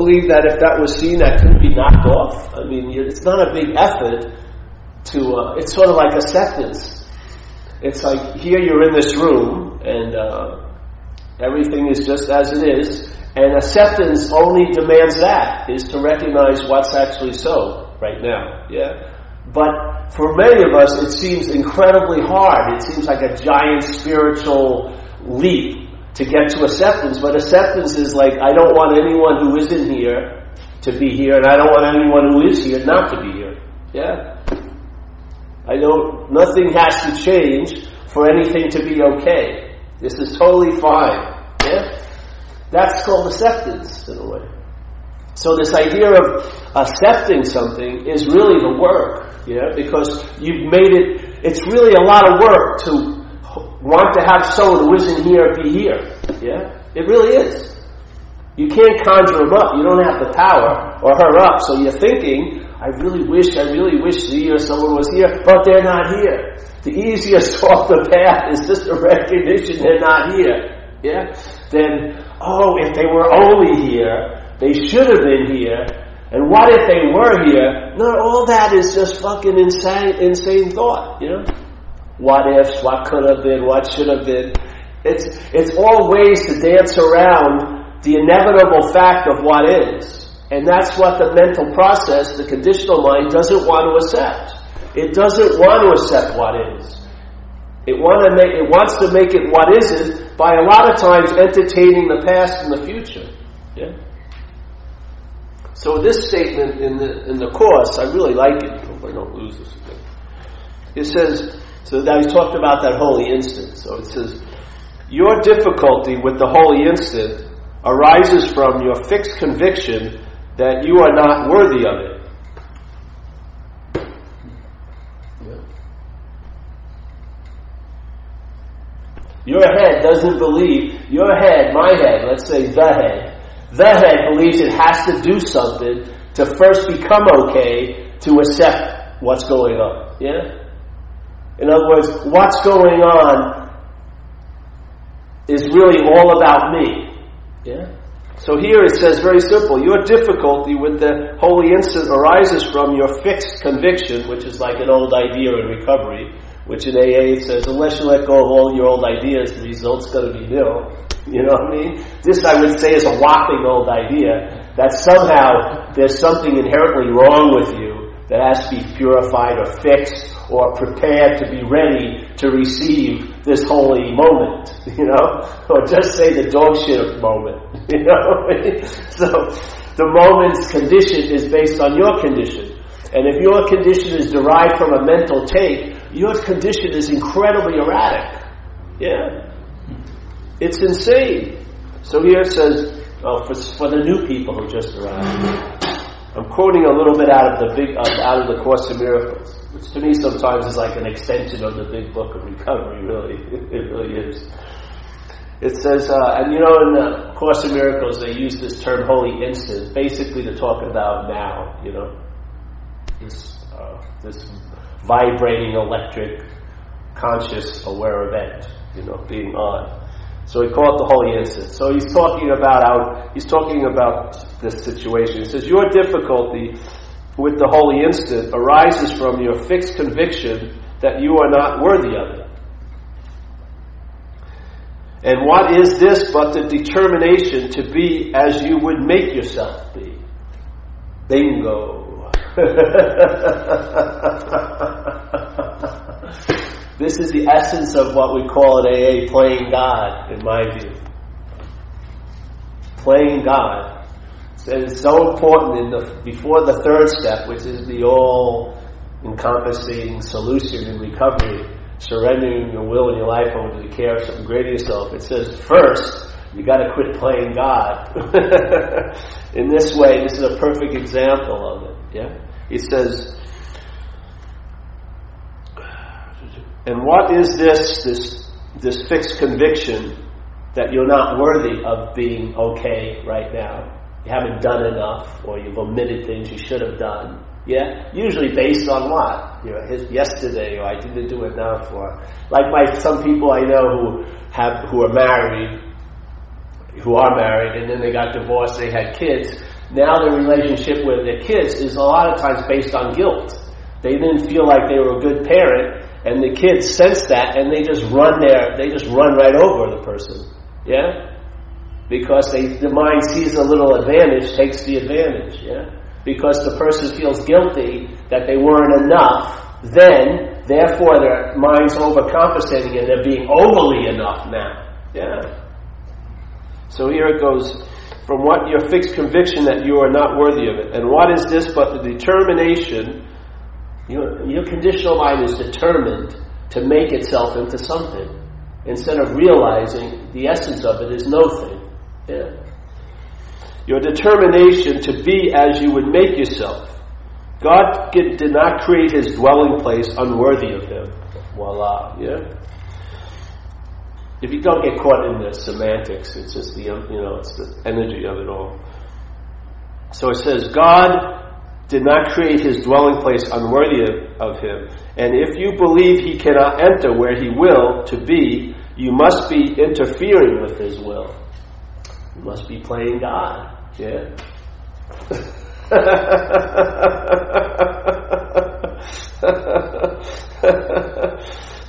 believe that if that was seen, that couldn't be knocked off. I mean, it's not a big effort to, uh, it's sort of like acceptance. It's like here you're in this room and uh, everything is just as it is, and acceptance only demands that, is to recognize what's actually so right now. Yeah? But for many of us, it seems incredibly hard. It seems like a giant spiritual leap to get to acceptance. But acceptance is like, I don't want anyone who isn't here to be here, and I don't want anyone who is here not to be here. Yeah? I don't, nothing has to change for anything to be okay. This is totally fine. Yeah? That's called acceptance, in a way. So this idea of accepting something is really the work, yeah, because you've made it, it's really a lot of work to want to have someone who isn't here be here, yeah? It really is. You can't conjure them up. You don't have the power or her up. So you're thinking, I really wish, I really wish he or someone was here, but they're not here. The easiest off the path is just a recognition they're not here. Yeah? Then, oh, if they were only here, they should have been here. And what if they were here? No, all that is just fucking insane, insane thought, you know? What ifs, what could have been, what should have been. It's, it's all ways to dance around the inevitable fact of what is. And that's what the mental process, the conditional mind, doesn't want to accept. It doesn't want to accept what is. It, want to make, it wants to make it what isn't by a lot of times entertaining the past and the future. Yeah? So this statement in the in the course, I really like it. Hope I don't lose this again. It says, so now he's talked about that holy instant. So it says, your difficulty with the holy instant arises from your fixed conviction that you are not worthy of it. Your head doesn't believe, your head, my head, let's say the head, the head believes it has to do something to first become okay to accept what's going on. Yeah? In other words, what's going on is really all about me. Yeah? So here it says very simple, your difficulty with the holy instant arises from your fixed conviction, which is like an old idea in recovery, which in AA it says, unless you let go of all your old ideas, the result's going to be nil. You know what I mean? This, I would say, is a whopping old idea that somehow there's something inherently wrong with you that has to be purified or fixed or prepared to be ready to receive this holy moment, you know? Or just say the dog shit moment, you know? so the moment's condition is based on your condition. And if your condition is derived from a mental take, your condition is incredibly erratic. Yeah. It's insane. So here it says, oh, for, for the new people who just arrived. I'm quoting a little bit out of the big, out of the Course in Miracles, which to me sometimes is like an extension of the big book of recovery, really. it really is. It says, uh, and you know, in the Course in Miracles, they use this term holy instant, basically to talk about now, you know, this, uh, this vibrating electric, conscious, aware event, you know, being on. So he called it the holy instant. So he's talking about how, he's talking about this situation. He says, Your difficulty with the holy instant arises from your fixed conviction that you are not worthy of it. And what is this but the determination to be as you would make yourself be? Bingo. this is the essence of what we call at AA playing God, in my view. Playing God. And it's so important the, before the third step, which is the all encompassing solution in recovery, surrendering your will and your life over to the care of something greater yourself. It says first, you got to quit playing God. in this way, this is a perfect example of it. Yeah? It says, and what is this, this, this fixed conviction that you're not worthy of being okay right now? You haven't done enough, or you've omitted things you should have done. Yeah? Usually based on what? You know, his, yesterday, or I didn't do enough, or like my, some people I know who have, who are married, who are married, and then they got divorced, they had kids, now their relationship with their kids is a lot of times based on guilt. They didn't feel like they were a good parent, and the kids sense that, and they just run there. They just run right over the person. Yeah, because they, the mind sees a little advantage, takes the advantage. Yeah, because the person feels guilty that they weren't enough. Then, therefore, their mind's overcompensating, and they're being overly enough now. Yeah. So here it goes from what your fixed conviction that you are not worthy of it. And what is this but the determination? Your, your conditional mind is determined to make itself into something instead of realizing the essence of it is no thing. Your determination to be as you would make yourself. God did not create his dwelling place unworthy of him. Voila. Yeah? if you don't get caught in the semantics, it's just the you know it's the energy of it all. So it says God did not create his dwelling place unworthy of him, and if you believe he cannot enter where he will to be, you must be interfering with his will. You must be playing God. Yeah.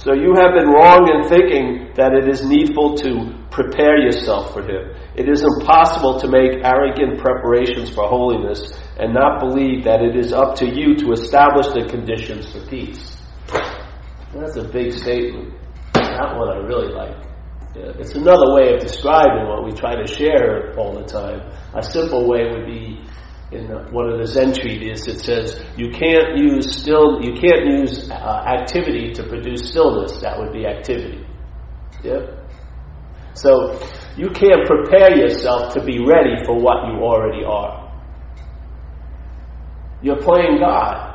So you have been wrong in thinking that it is needful to prepare yourself for Him. It is impossible to make arrogant preparations for holiness and not believe that it is up to you to establish the conditions for peace. That's a big statement. That one I really like. It's another way of describing what we try to share all the time. A simple way would be in one of the Zen treatises, it says you can't use still, you can't use uh, activity to produce stillness. That would be activity. Yeah. So you can't prepare yourself to be ready for what you already are. You're playing God.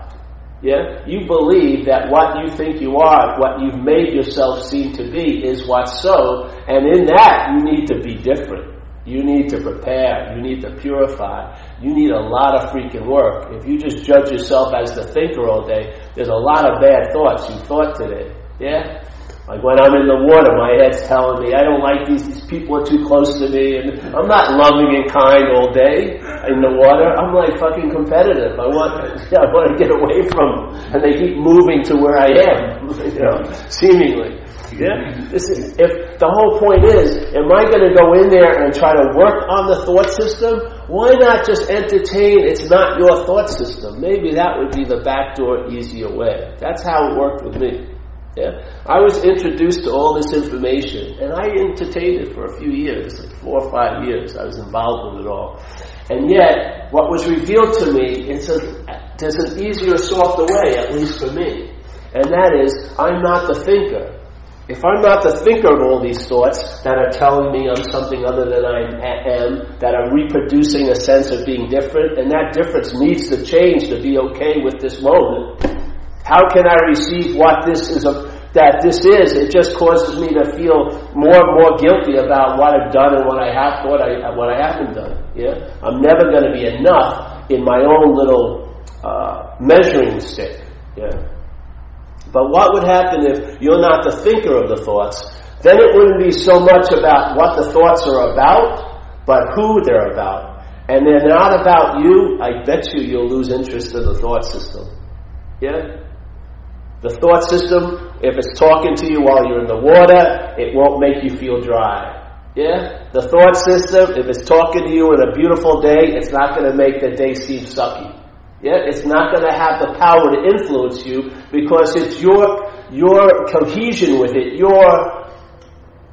Yeah? You believe that what you think you are, what you've made yourself seem to be, is what's so, and in that you need to be different. You need to prepare. You need to purify. You need a lot of freaking work. If you just judge yourself as the thinker all day, there's a lot of bad thoughts you thought today. Yeah? Like when I'm in the water, my head's telling me, I don't like these, these people are too close to me, and I'm not loving and kind all day in the water. I'm like fucking competitive. I want, I want to get away from them. And they keep moving to where I am, you know, seemingly. Yeah? Listen, if the whole point is, am I going to go in there and try to work on the thought system? Why not just entertain it's not your thought system? Maybe that would be the backdoor, easier way. That's how it worked with me. Yeah? I was introduced to all this information, and I entertained it for a few years, like four or five years. I was involved with it all. And yet, what was revealed to me, it's a, there's an easier, softer way, at least for me. And that is, I'm not the thinker. If I'm not the thinker of all these thoughts that are telling me I'm something other than I am, that are reproducing a sense of being different, and that difference needs to change to be okay with this moment, how can I receive what this is a, that this is? It just causes me to feel more and more guilty about what I've done and what I have thought I, what I haven't done. Yeah? I'm never going to be enough in my own little uh, measuring stick. Yeah? But what would happen if you're not the thinker of the thoughts? Then it wouldn't be so much about what the thoughts are about, but who they're about. And they're not about you, I bet you you'll lose interest in the thought system. Yeah? The thought system, if it's talking to you while you're in the water, it won't make you feel dry. Yeah? The thought system, if it's talking to you on a beautiful day, it's not going to make the day seem sucky. Yeah, it's not going to have the power to influence you because it's your your cohesion with it, your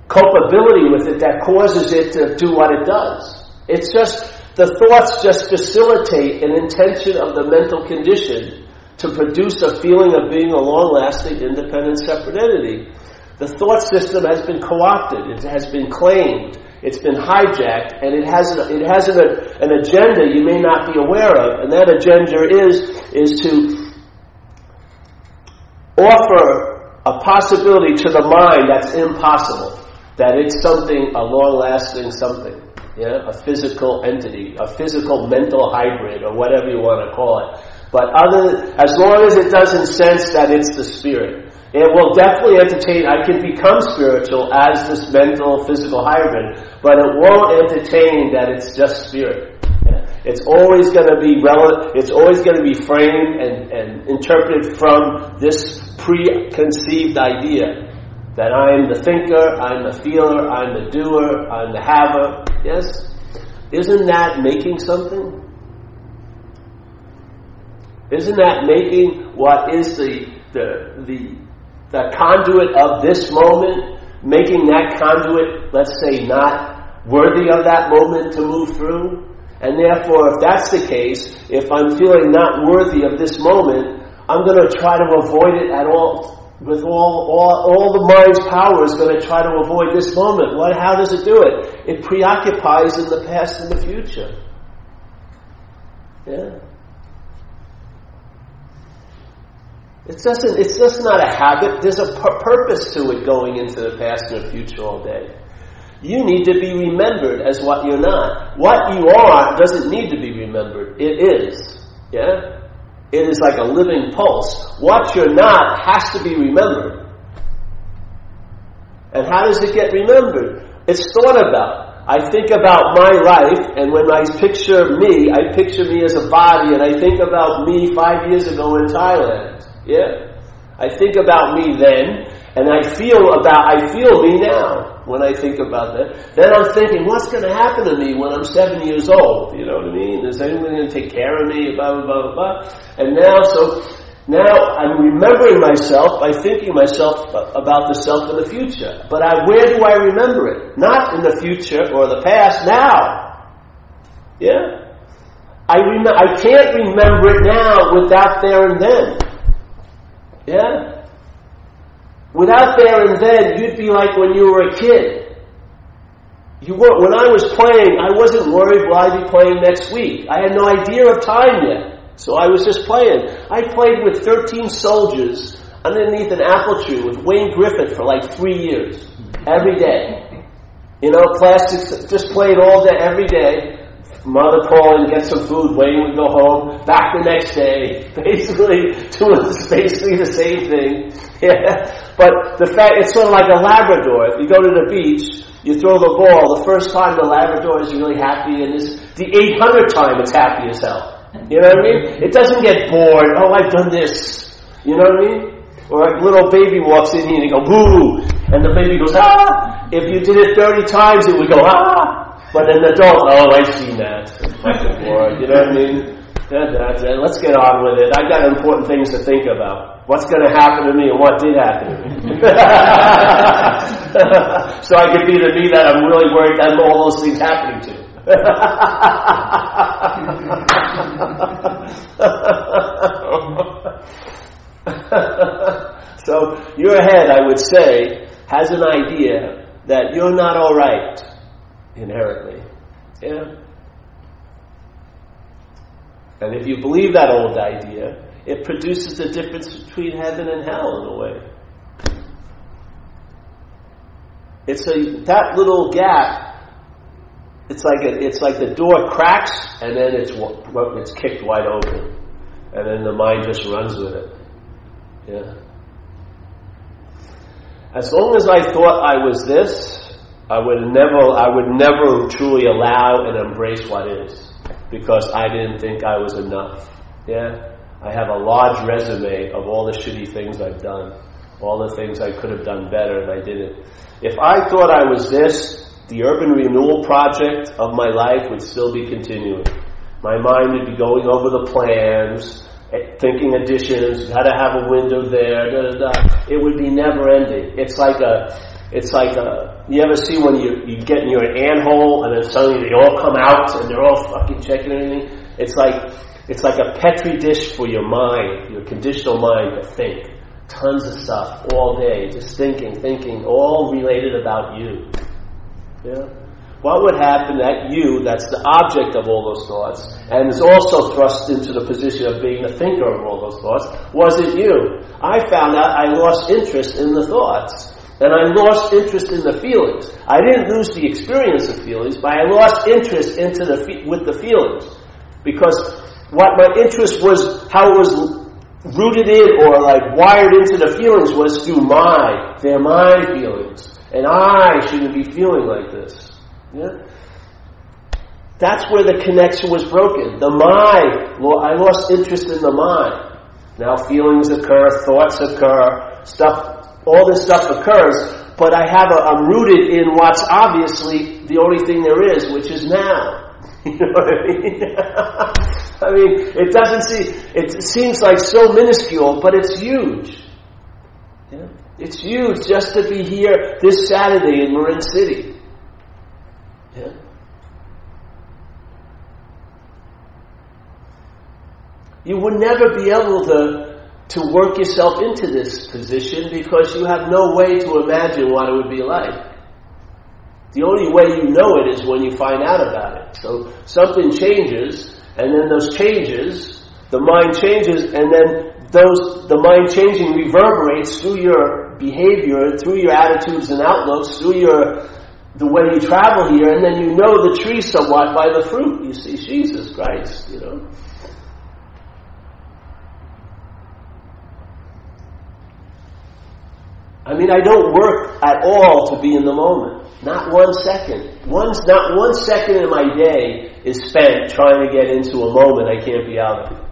culpability with it that causes it to do what it does. It's just the thoughts just facilitate an intention of the mental condition to produce a feeling of being a long-lasting, independent, separate entity. The thought system has been co-opted. It has been claimed. It's been hijacked, and it has, an, it has an, an agenda you may not be aware of, and that agenda is, is to offer a possibility to the mind that's impossible. That it's something, a long-lasting something. Yeah? A physical entity, a physical mental hybrid, or whatever you want to call it. But other, as long as it doesn't sense that it's the spirit, it will definitely entertain, I can become spiritual as this mental, physical hybrid, but it won't entertain that it's just spirit. It's always going to be relevant, it's always going to be framed and, and interpreted from this preconceived idea that I'm the thinker, I'm the feeler, I'm the doer, I'm the haver. Yes? Isn't that making something? Isn't that making what is the, the, the, the conduit of this moment, making that conduit, let's say, not worthy of that moment to move through? And therefore, if that's the case, if I'm feeling not worthy of this moment, I'm going to try to avoid it at all, with all, all, all the mind's power is going to try to avoid this moment. What, how does it do it? It preoccupies in the past and the future. Yeah? It's just, it's just not a habit. There's a purpose to it going into the past and the future all day. You need to be remembered as what you're not. What you are doesn't need to be remembered. It is. Yeah? It is like a living pulse. What you're not has to be remembered. And how does it get remembered? It's thought about. I think about my life, and when I picture me, I picture me as a body, and I think about me five years ago in Thailand. Yeah? I think about me then, and I feel about, I feel me now when I think about that. Then I'm thinking, what's going to happen to me when I'm seven years old? You know what I mean? Is anyone going to take care of me? Blah, blah, blah, blah. And now, so, now I'm remembering myself by thinking myself about the self in the future. But I, where do I remember it? Not in the future or the past, now. Yeah? I, rem- I can't remember it now without there and then. Yeah? Without there and then, you'd be like when you were a kid. You were, when I was playing, I wasn't worried will I be playing next week. I had no idea of time yet. So I was just playing. I played with 13 soldiers underneath an apple tree with Wayne Griffith for like three years. Every day. You know, classics, just played all day, every day. Mother call and get some food. Wayne would go home. Back the next day. Basically, doing basically the same thing. Yeah. But the fact, it's sort of like a Labrador. If you go to the beach, you throw the ball, the first time the Labrador is really happy, and this, the 800th time it's happy as hell. You know what I mean? It doesn't get bored. Oh, I've done this. You know what I mean? Or a little baby walks in here and you go, boo! And the baby goes, ah! If you did it 30 times, it would go, ah! But an adult, oh, I've seen that. bored. You know what I mean? Let's get on with it. I've got important things to think about. What's going to happen to me and what did happen to me. so I could be the me that I'm really worried that all those things happening to. so your head, I would say, has an idea that you're not all right inherently. Yeah. And if you believe that old idea, it produces the difference between heaven and hell in a way. It's a that little gap. It's like a, it's like the door cracks and then it's it's kicked wide open, and then the mind just runs with it. Yeah. As long as I thought I was this, I would never I would never truly allow and embrace what is because I didn't think I was enough. Yeah? I have a large resume of all the shitty things I've done, all the things I could have done better and I didn't. If I thought I was this, the urban renewal project of my life would still be continuing. My mind would be going over the plans, eh, thinking additions, how to have a window there, da, da, da. It would be never ending. It's like a, it's like a, you ever see when you, you get in your ant hole and then suddenly they all come out and they're all fucking checking everything? It's like, it's like a petri dish for your mind, your conditional mind to think. Tons of stuff all day, just thinking, thinking, all related about you. Yeah? What would happen that you, that's the object of all those thoughts, and is also thrust into the position of being the thinker of all those thoughts, was it you? I found out I lost interest in the thoughts. And I lost interest in the feelings. I didn't lose the experience of feelings, but I lost interest into the fe- with the feelings. Because what my interest was, how it was rooted in or like wired into the feelings was through my, they're my feelings. And I shouldn't be feeling like this. Yeah? That's where the connection was broken. The my, I lost interest in the mind. Now feelings occur, thoughts occur, stuff, all this stuff occurs, but I have a, I'm rooted in what's obviously the only thing there is, which is now. You know what I mean? I mean, it doesn't seem, it seems like so minuscule, but it's huge. Yeah? It's huge just to be here this Saturday in Marin City. Yeah? You would never be able to, to work yourself into this position because you have no way to imagine what it would be like. The only way you know it is when you find out about it. So something changes, and then those changes, the mind changes, and then those the mind changing reverberates through your behavior, through your attitudes and outlooks, through your the way you travel here, and then you know the tree somewhat by the fruit. You see Jesus Christ, you know. I mean, I don't work at all to be in the moment. Not one second. One's not one second in my day is spent trying to get into a moment I can't be out of.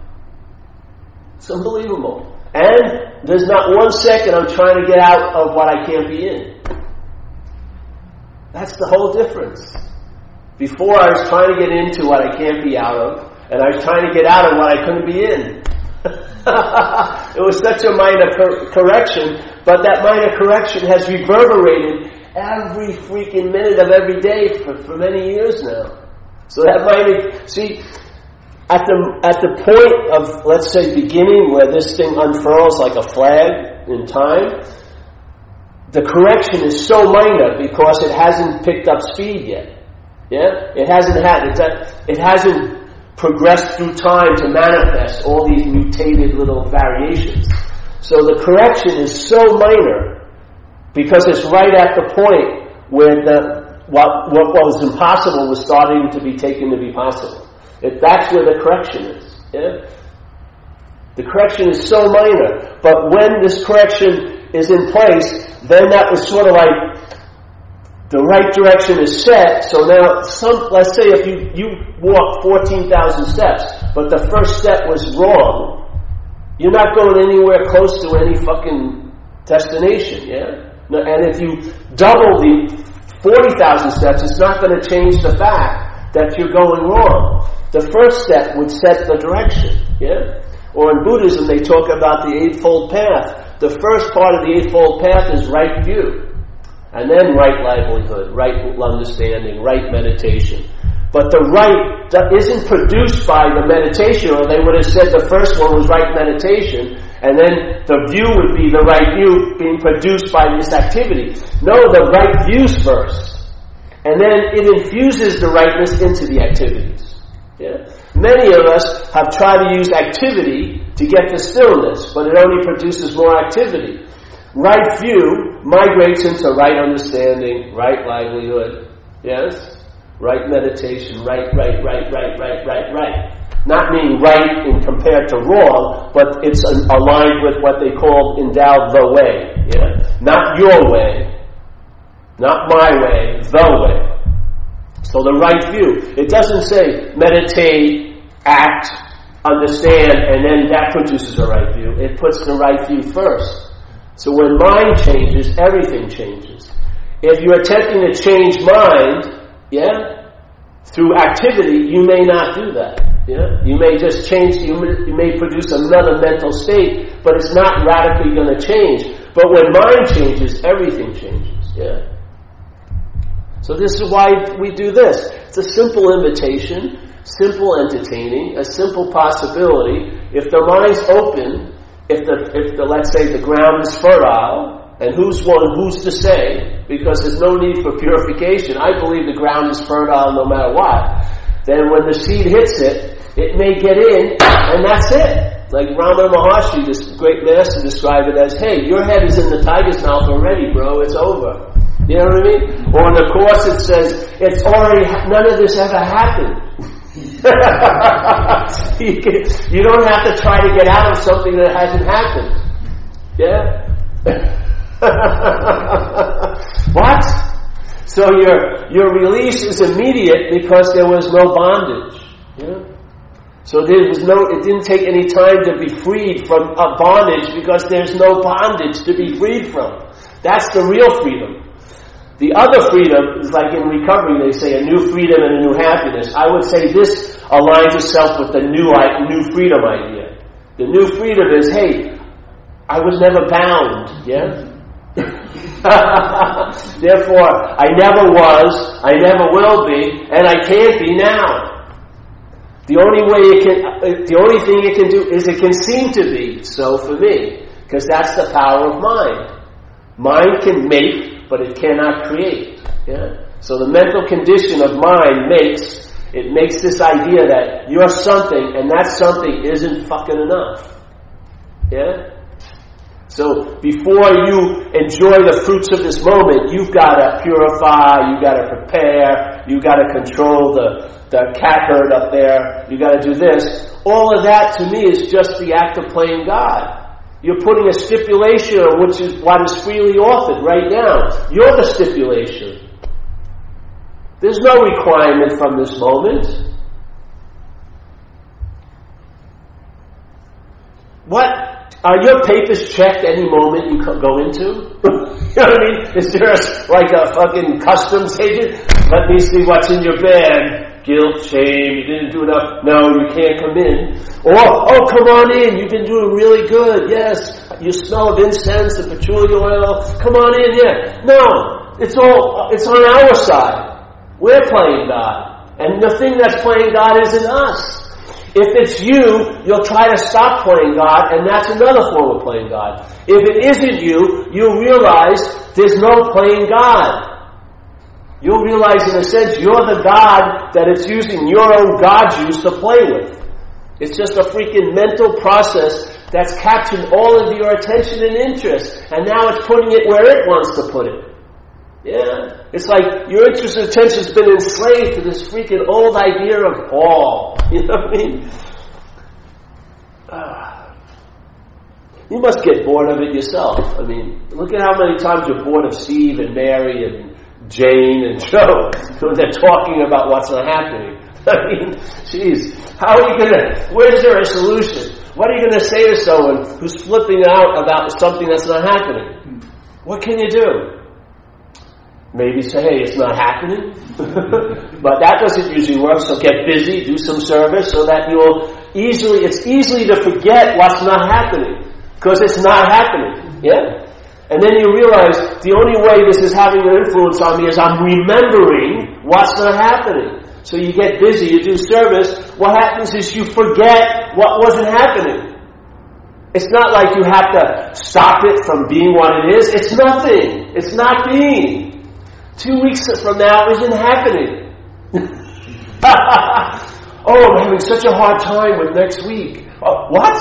It's unbelievable. And there's not one second I'm trying to get out of what I can't be in. That's the whole difference. Before I was trying to get into what I can't be out of, and I was trying to get out of what I couldn't be in. it was such a minor cor- correction, but that minor correction has reverberated every freaking minute of every day for, for many years now. So that minor, see, at the, at the point of, let's say, beginning where this thing unfurls like a flag in time, the correction is so minor because it hasn't picked up speed yet. Yeah? It hasn't had, it's a, it hasn't progressed through time to manifest all these mutated little variations. So the correction is so minor because it's right at the point where the, what, what was impossible was starting to be taken to be possible. It, that's where the correction is. Yeah? The correction is so minor, but when this correction is in place, then that was sort of like the right direction is set, so now some, let's say if you, you walk 14,000 steps, but the first step was wrong, you're not going anywhere close to any fucking destination, yeah? And if you double the 40,000 steps, it's not going to change the fact that you're going wrong. The first step would set the direction, yeah? Or in Buddhism, they talk about the Eightfold Path. The first part of the Eightfold Path is right view. And then right livelihood, right understanding, right meditation. But the right isn't produced by the meditation, or they would have said the first one was right meditation, and then the view would be the right view being produced by this activity. No, the right view's first. And then it infuses the rightness into the activities. Yeah? Many of us have tried to use activity to get the stillness, but it only produces more activity. Right view migrates into right understanding, right livelihood. Yes? Right meditation, right, right, right, right, right, right, right. Not meaning right in compared to wrong, but it's aligned with what they call endowed the way. Yeah? Not your way, not my way, the way. So the right view. It doesn't say meditate, act, understand, and then that produces a right view. It puts the right view first. So when mind changes, everything changes. If you're attempting to change mind, yeah, through activity, you may not do that. Yeah, you may just change. You may, you may produce another mental state, but it's not radically going to change. But when mind changes, everything changes. Yeah. So this is why we do this. It's a simple invitation, simple entertaining, a simple possibility. If the mind's open, if the, if the, let's say the ground is fertile, and who's one, who's to say, because there's no need for purification. I believe the ground is fertile no matter what. Then when the seed hits it, it may get in, and that's it. Like Ramana Maharshi, this great master, described it as, hey, your head is in the tiger's mouth already, bro, it's over. You know what I mean? Or in the Course it says, it's already, none of this ever happened. you, can, you don't have to try to get out of something that hasn't happened. Yeah? what? So your, your release is immediate because there was no bondage. Yeah? So there was no, it didn't take any time to be freed from a bondage because there's no bondage to be freed from. That's the real freedom. The other freedom is like in recovery, they say a new freedom and a new happiness. I would say this aligns itself with the new, new freedom idea. The new freedom is, hey, I was never bound, yeah? Therefore, I never was, I never will be, and I can't be now. The only way it can, uh, the only thing it can do is it can seem to be so for me, because that's the power of mind. Mind can make, but it cannot create. Yeah? So the mental condition of mind makes, it makes this idea that you're something, and that something isn't fucking enough. Yeah? So before you enjoy the fruits of this moment, you've got to purify, you've got to prepare, you've got to control the, the cat herd up there, you've got to do this. All of that to me is just the act of playing God. You're putting a stipulation on which is what is freely offered right now. You're the stipulation. There's no requirement from this moment. What are your papers checked any moment you go into? you know what I mean? Is there a, like a fucking customs agent? Let me see what's in your bag. Guilt, shame, you didn't do enough. No, you can't come in. Or, oh, come on in. You've been doing really good. Yes. You smell of incense and patchouli oil. Come on in. Yeah. No. It's all, it's on our side. We're playing God. And the thing that's playing God isn't us. If it's you, you'll try to stop playing God, and that's another form of playing God. If it isn't you, you'll realize there's no playing God. You'll realize, in a sense, you're the God that it's using your own God juice to play with. It's just a freaking mental process that's captured all of your attention and interest, and now it's putting it where it wants to put it. Yeah. It's like your interest and attention's been enslaved to this freaking old idea of Paul. You know what I mean? Uh, you must get bored of it yourself. I mean, look at how many times you're bored of Steve and Mary and Jane and Joe when they're talking about what's not happening. I mean, jeez, how are you gonna, where's there a solution? What are you gonna say to someone who's flipping out about something that's not happening? What can you do? Maybe say, hey, it's not happening. but that doesn't usually work, so get busy, do some service so that you'll easily, it's easy to forget what's not happening. Because it's not happening. Yeah? And then you realize the only way this is having an influence on me is I'm remembering what's not happening. So you get busy, you do service. What happens is you forget what wasn't happening. It's not like you have to stop it from being what it is. It's nothing. It's not being. Two weeks from now isn't happening. oh, I'm having such a hard time with next week. Uh, what?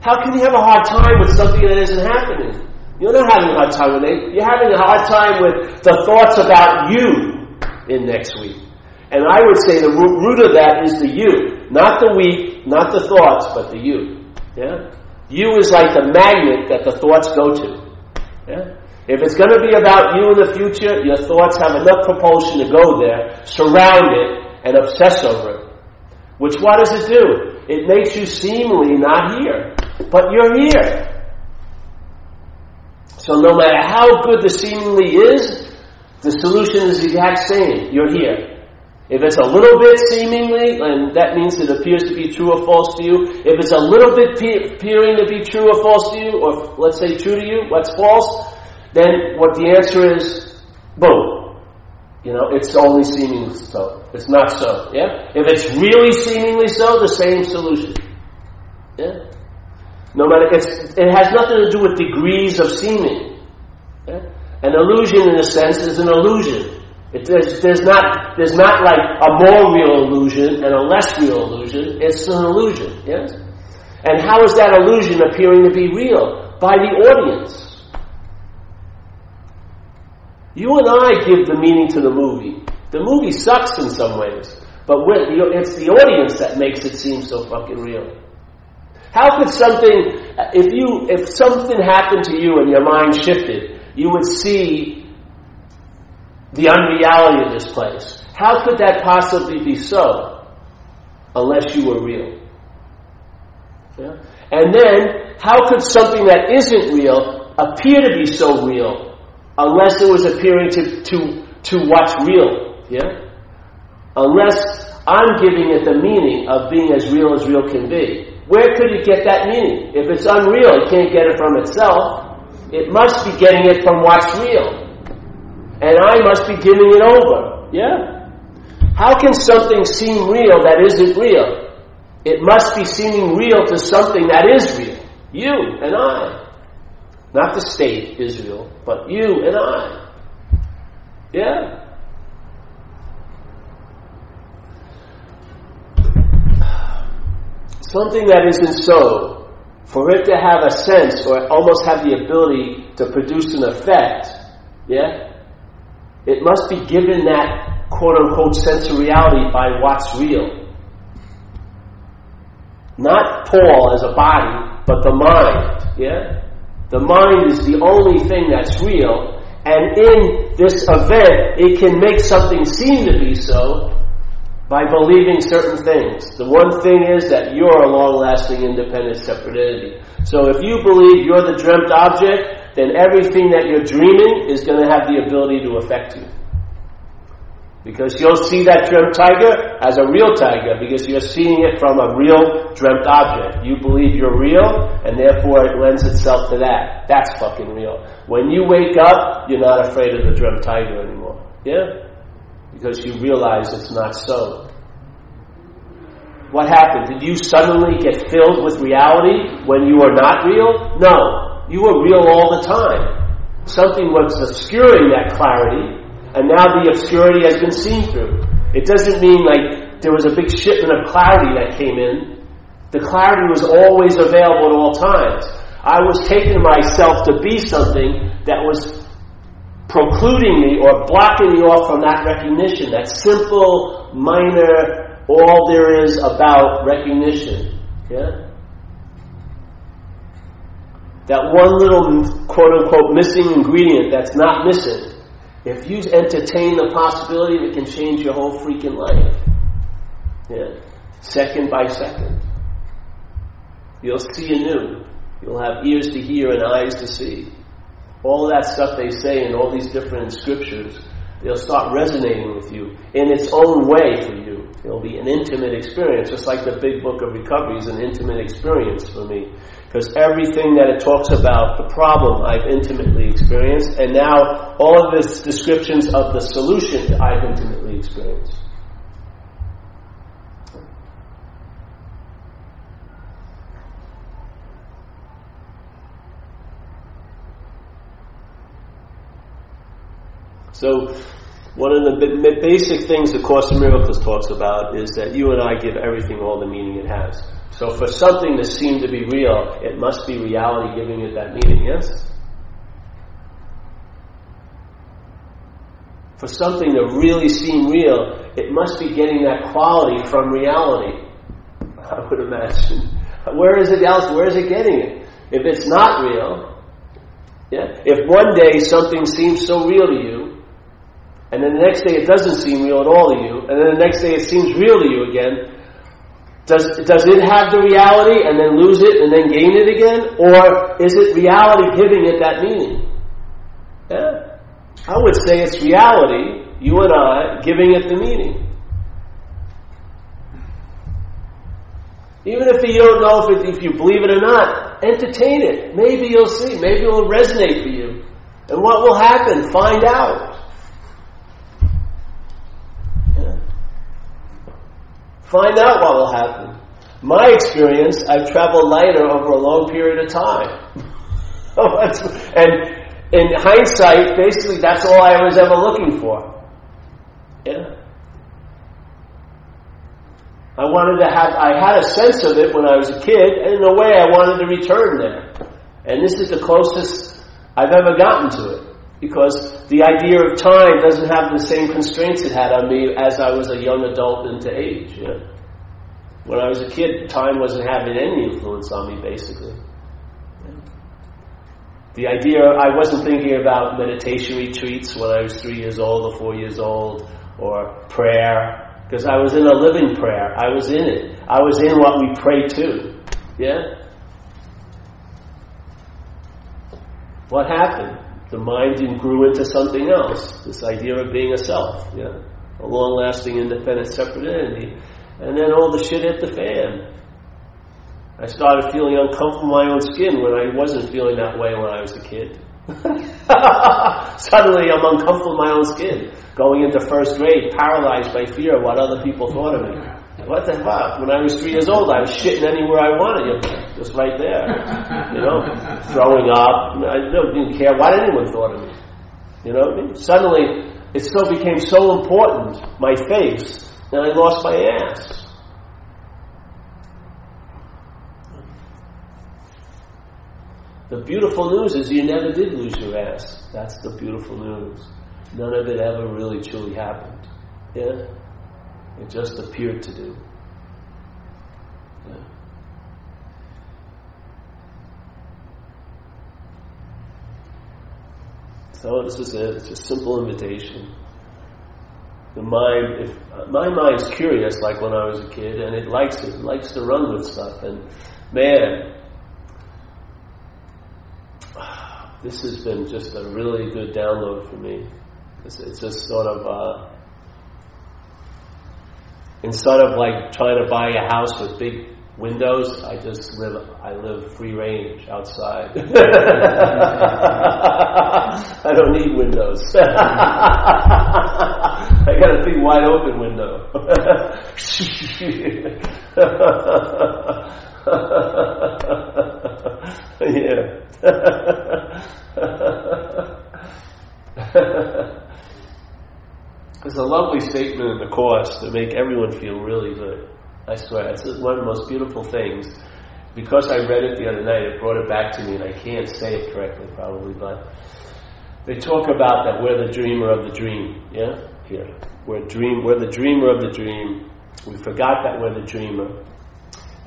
How can you have a hard time with something that isn't happening? You're not having a hard time with it. You're having a hard time with the thoughts about you in next week. And I would say the root of that is the you. Not the week, not the thoughts, but the you. Yeah? You is like the magnet that the thoughts go to. Yeah? If it's going to be about you in the future, your thoughts have enough propulsion to go there, surround it, and obsess over it. Which what does it do? It makes you seemingly not here. But you're here. So no matter how good the seemingly is, the solution is the exact same. You're here. If it's a little bit seemingly, and that means it appears to be true or false to you. If it's a little bit appearing to be true or false to you, or let's say true to you, what's false? Then what the answer is, boom. You know, it's only seemingly so. It's not so. Yeah? If it's really seemingly so, the same solution. Yeah? No matter, it has nothing to do with degrees of seeming. Yeah? An illusion, in a sense, is an illusion. It, there's, there's, not, there's not like a more real illusion and a less real illusion. It's an illusion. Yes? And how is that illusion appearing to be real? By the audience. You and I give the meaning to the movie. The movie sucks in some ways, but it's the audience that makes it seem so fucking real. How could something, if you, if something happened to you and your mind shifted, you would see the unreality of this place. How could that possibly be so unless you were real? Yeah? And then, how could something that isn't real appear to be so real unless it was appearing to, to, to what's real? Yeah? Unless I'm giving it the meaning of being as real as real can be. Where could it get that meaning? If it's unreal, it can't get it from itself. It must be getting it from what's real. And I must be giving it over. Yeah? How can something seem real that isn't real? It must be seeming real to something that is real. You and I. Not the state, Israel, but you and I. Yeah? something that isn't so, for it to have a sense or almost have the ability to produce an effect, yeah, it must be given that quote unquote sensoriality by what's real. Not Paul as a body, but the mind, yeah? The mind is the only thing that's real, and in this event, it can make something seem to be so, by believing certain things. The one thing is that you're a long-lasting, independent, separate entity. So if you believe you're the dreamt object, then everything that you're dreaming is going to have the ability to affect you. Because you'll see that dreamt tiger as a real tiger because you're seeing it from a real dreamt object. You believe you're real and therefore it lends itself to that. That's fucking real. When you wake up, you're not afraid of the dreamt tiger anymore. Yeah? because you realize it's not so. What happened? Did you suddenly get filled with reality when you are not real? No. You were real all the time. Something was obscuring that clarity, and now the obscurity has been seen through. It doesn't mean like there was a big shipment of clarity that came in. The clarity was always available at all times. I was taking myself to be something that was precluding me or blocking me off from that recognition, that simple, minor, all there is about recognition. Yeah? That one little quote unquote missing ingredient that's not missing. If you entertain the possibility, that it can change your whole freaking life. Yeah. Second by second. You'll see anew. You'll have ears to hear and eyes to see all that stuff they say in all these different scriptures, they'll start resonating with you in its own way for you. It'll be an intimate experience, just like the big book of recovery is an intimate experience for me. Because everything that it talks about, the problem I've intimately experienced, and now all of its descriptions of the solution I've intimately experienced. So, one of the basic things the Course in Miracles talks about is that you and I give everything all the meaning it has. So, for something to seem to be real, it must be reality giving it that meaning, yes? For something to really seem real, it must be getting that quality from reality. I would imagine. Where is it else? Where is it getting it? If it's not real, yeah, if one day something seems so real to you, and then the next day it doesn't seem real at all to you, and then the next day it seems real to you again, does, does it have the reality and then lose it and then gain it again? Or is it reality giving it that meaning? Yeah. I would say it's reality, you and I, giving it the meaning. Even if you don't know if, it, if you believe it or not, entertain it. Maybe you'll see. Maybe it will resonate for you. And what will happen? Find out. Find out what will happen. My experience, I've traveled lighter over a long period of time. Oh, and in hindsight, basically that's all I was ever looking for. Yeah. I wanted to have, I had a sense of it when I was a kid, and in a way I wanted to return there. And this is the closest I've ever gotten to it. Because the idea of time doesn't have the same constraints it had on me as I was a young adult into age. Yeah? When I was a kid, time wasn't having any influence on me, basically. The idea, I wasn't thinking about meditation retreats when I was three years old or four years old, or prayer, because I was in a living prayer. I was in it. I was in what we pray to. Yeah? What happened? The mind grew into something else. This idea of being a self. Yeah? A long lasting, independent, separate entity. And then all the shit hit the fan. I started feeling uncomfortable in my own skin when I wasn't feeling that way when I was a kid. Suddenly I'm uncomfortable in my own skin. Going into first grade, paralyzed by fear of what other people thought of me. What the fuck? When I was three years old, I was shitting anywhere I wanted, just right there. You know, throwing up. I didn't care what anyone thought of me. You know what I mean? Suddenly, it still became so important, my face, and I lost my ass. The beautiful news is you never did lose your ass. That's the beautiful news. None of it ever really truly happened. Yeah? It just appeared to do. Yeah. So this is it. It's a simple invitation. The mind, if my mind's curious, like when I was a kid, and it likes it, it likes to run with stuff. And man, this has been just a really good download for me. It's, it's just sort of, uh, instead of like trying to buy a house with big windows, I just live, I live free range outside. I don't need windows. I got a big wide open window. yeah. There's a lovely statement in the Course to make everyone feel really good. I swear, it's one of the most beautiful things. Because I read it the other night, it brought it back to me, and I can't say it correctly probably, but they talk about that we're the dreamer of the dream. Yeah? Here. We're, dream, we're the dreamer of the dream. We forgot that we're the dreamer,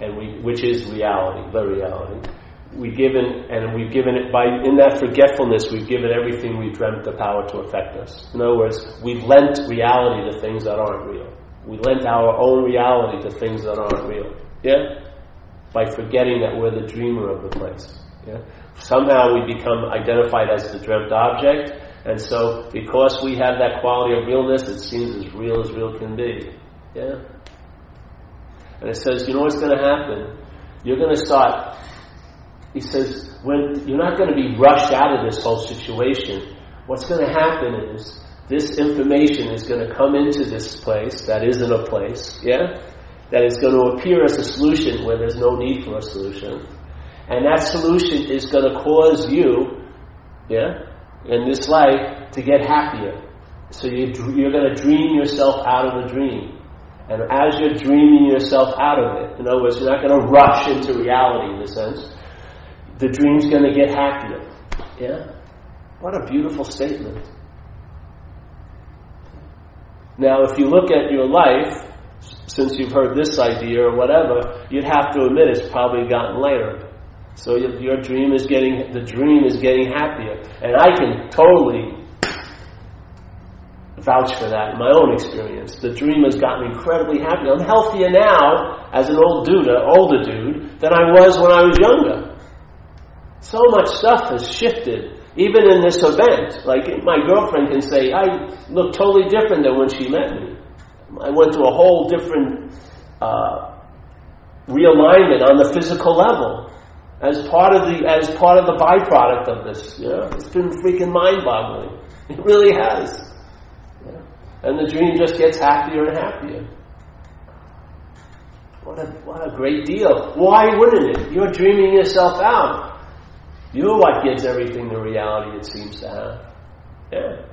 and we, which is reality, the reality we've given, and we've given it by, in that forgetfulness, we've given everything we dreamt the power to affect us. In other words, we've lent reality to things that aren't real. We lend our own reality to things that aren't real. Yeah? By forgetting that we're the dreamer of the place. Yeah? Somehow we become identified as the dreamt object, and so because we have that quality of realness, it seems as real as real can be. Yeah? And it says, you know what's going to happen? You're going to start he says, when you're not going to be rushed out of this whole situation, what's going to happen is this information is going to come into this place that isn't a place, yeah? That is going to appear as a solution where there's no need for a solution. And that solution is going to cause you, yeah, in this life to get happier. So you, you're going to dream yourself out of the dream. And as you're dreaming yourself out of it, in other words, you're not going to rush into reality in a sense the dream's going to get happier. Yeah? What a beautiful statement. Now, if you look at your life, since you've heard this idea or whatever, you'd have to admit it's probably gotten later. So your dream is getting, the dream is getting happier. And I can totally vouch for that in my own experience. The dream has gotten incredibly happy. I'm healthier now as an old dude, an older dude, than I was when I was younger. So much stuff has shifted, even in this event. Like my girlfriend can say, I look totally different than when she met me. I went through a whole different uh, realignment on the physical level as part of the as part of the byproduct of this. Know, it's been freaking mind-boggling. It really has. Yeah. And the dream just gets happier and happier. What a, what a great deal. Why wouldn't it? You're dreaming yourself out. You're what gives everything the reality it seems to have. Yeah.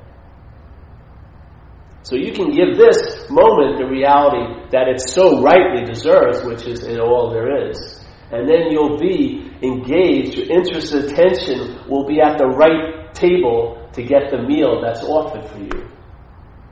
So you can give this moment the reality that it so rightly deserves, which is in all there is. And then you'll be engaged, your interest and attention will be at the right table to get the meal that's offered for you.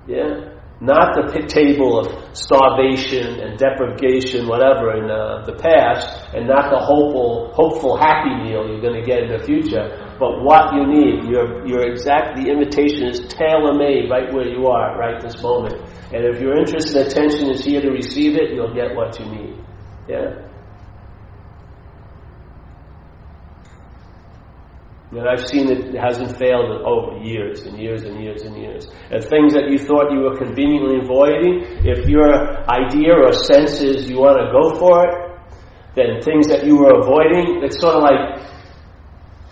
Yeah? Not the table of starvation and deprivation, whatever, in uh, the past, and not the hopeful, hopeful happy meal you're going to get in the future, but what you need. Your, your exact, the invitation is tailor made right where you are, right this moment. And if your interest and attention is here to receive it, you'll get what you need. Yeah? And I've seen it hasn't failed in over years and years and years and years. And things that you thought you were conveniently avoiding, if your idea or sense is you want to go for it, then things that you were avoiding, it's sort of like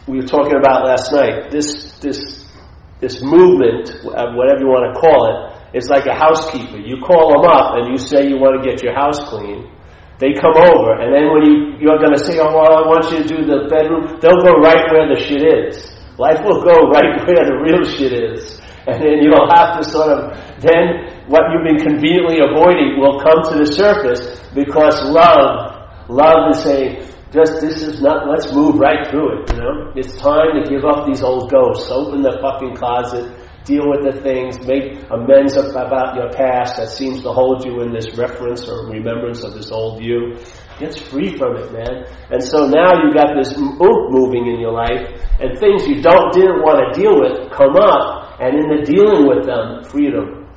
we were talking about last night. This, this, this movement, uh, whatever you want to call it, is like a housekeeper. You call them up and you say you want to get your house clean they come over, and then when you, you're going to say, oh, well, I want you to do the bedroom, they'll go right where the shit is. Life will go right where the real shit is. And then you'll have to sort of, then what you've been conveniently avoiding will come to the surface because love, love is saying, just this is not, let's move right through it, you know? It's time to give up these old ghosts. Open the fucking closet deal with the things, make amends about your past that seems to hold you in this reference or remembrance of this old you. Get free from it, man. And so now you got this oomph moving in your life, and things you don't didn't want to deal with come up, and in the dealing with them, freedom,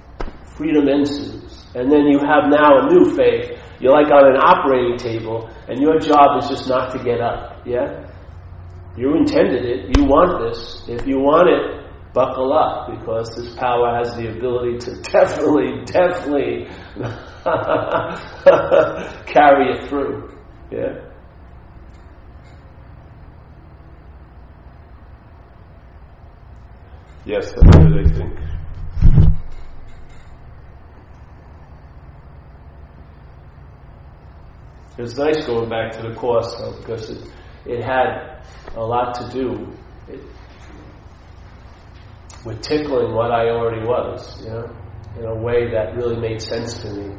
freedom ensues. And then you have now a new faith. You're like on an operating table, and your job is just not to get up. Yeah, you intended it. You want this. If you want it, buckle up because this power has the ability to definitely, definitely carry it through. Yeah? Yes, that's what I think. It was nice going back to the course though, because it, it had a lot to do. It, with tickling what I already was, you know, in a way that really made sense to me.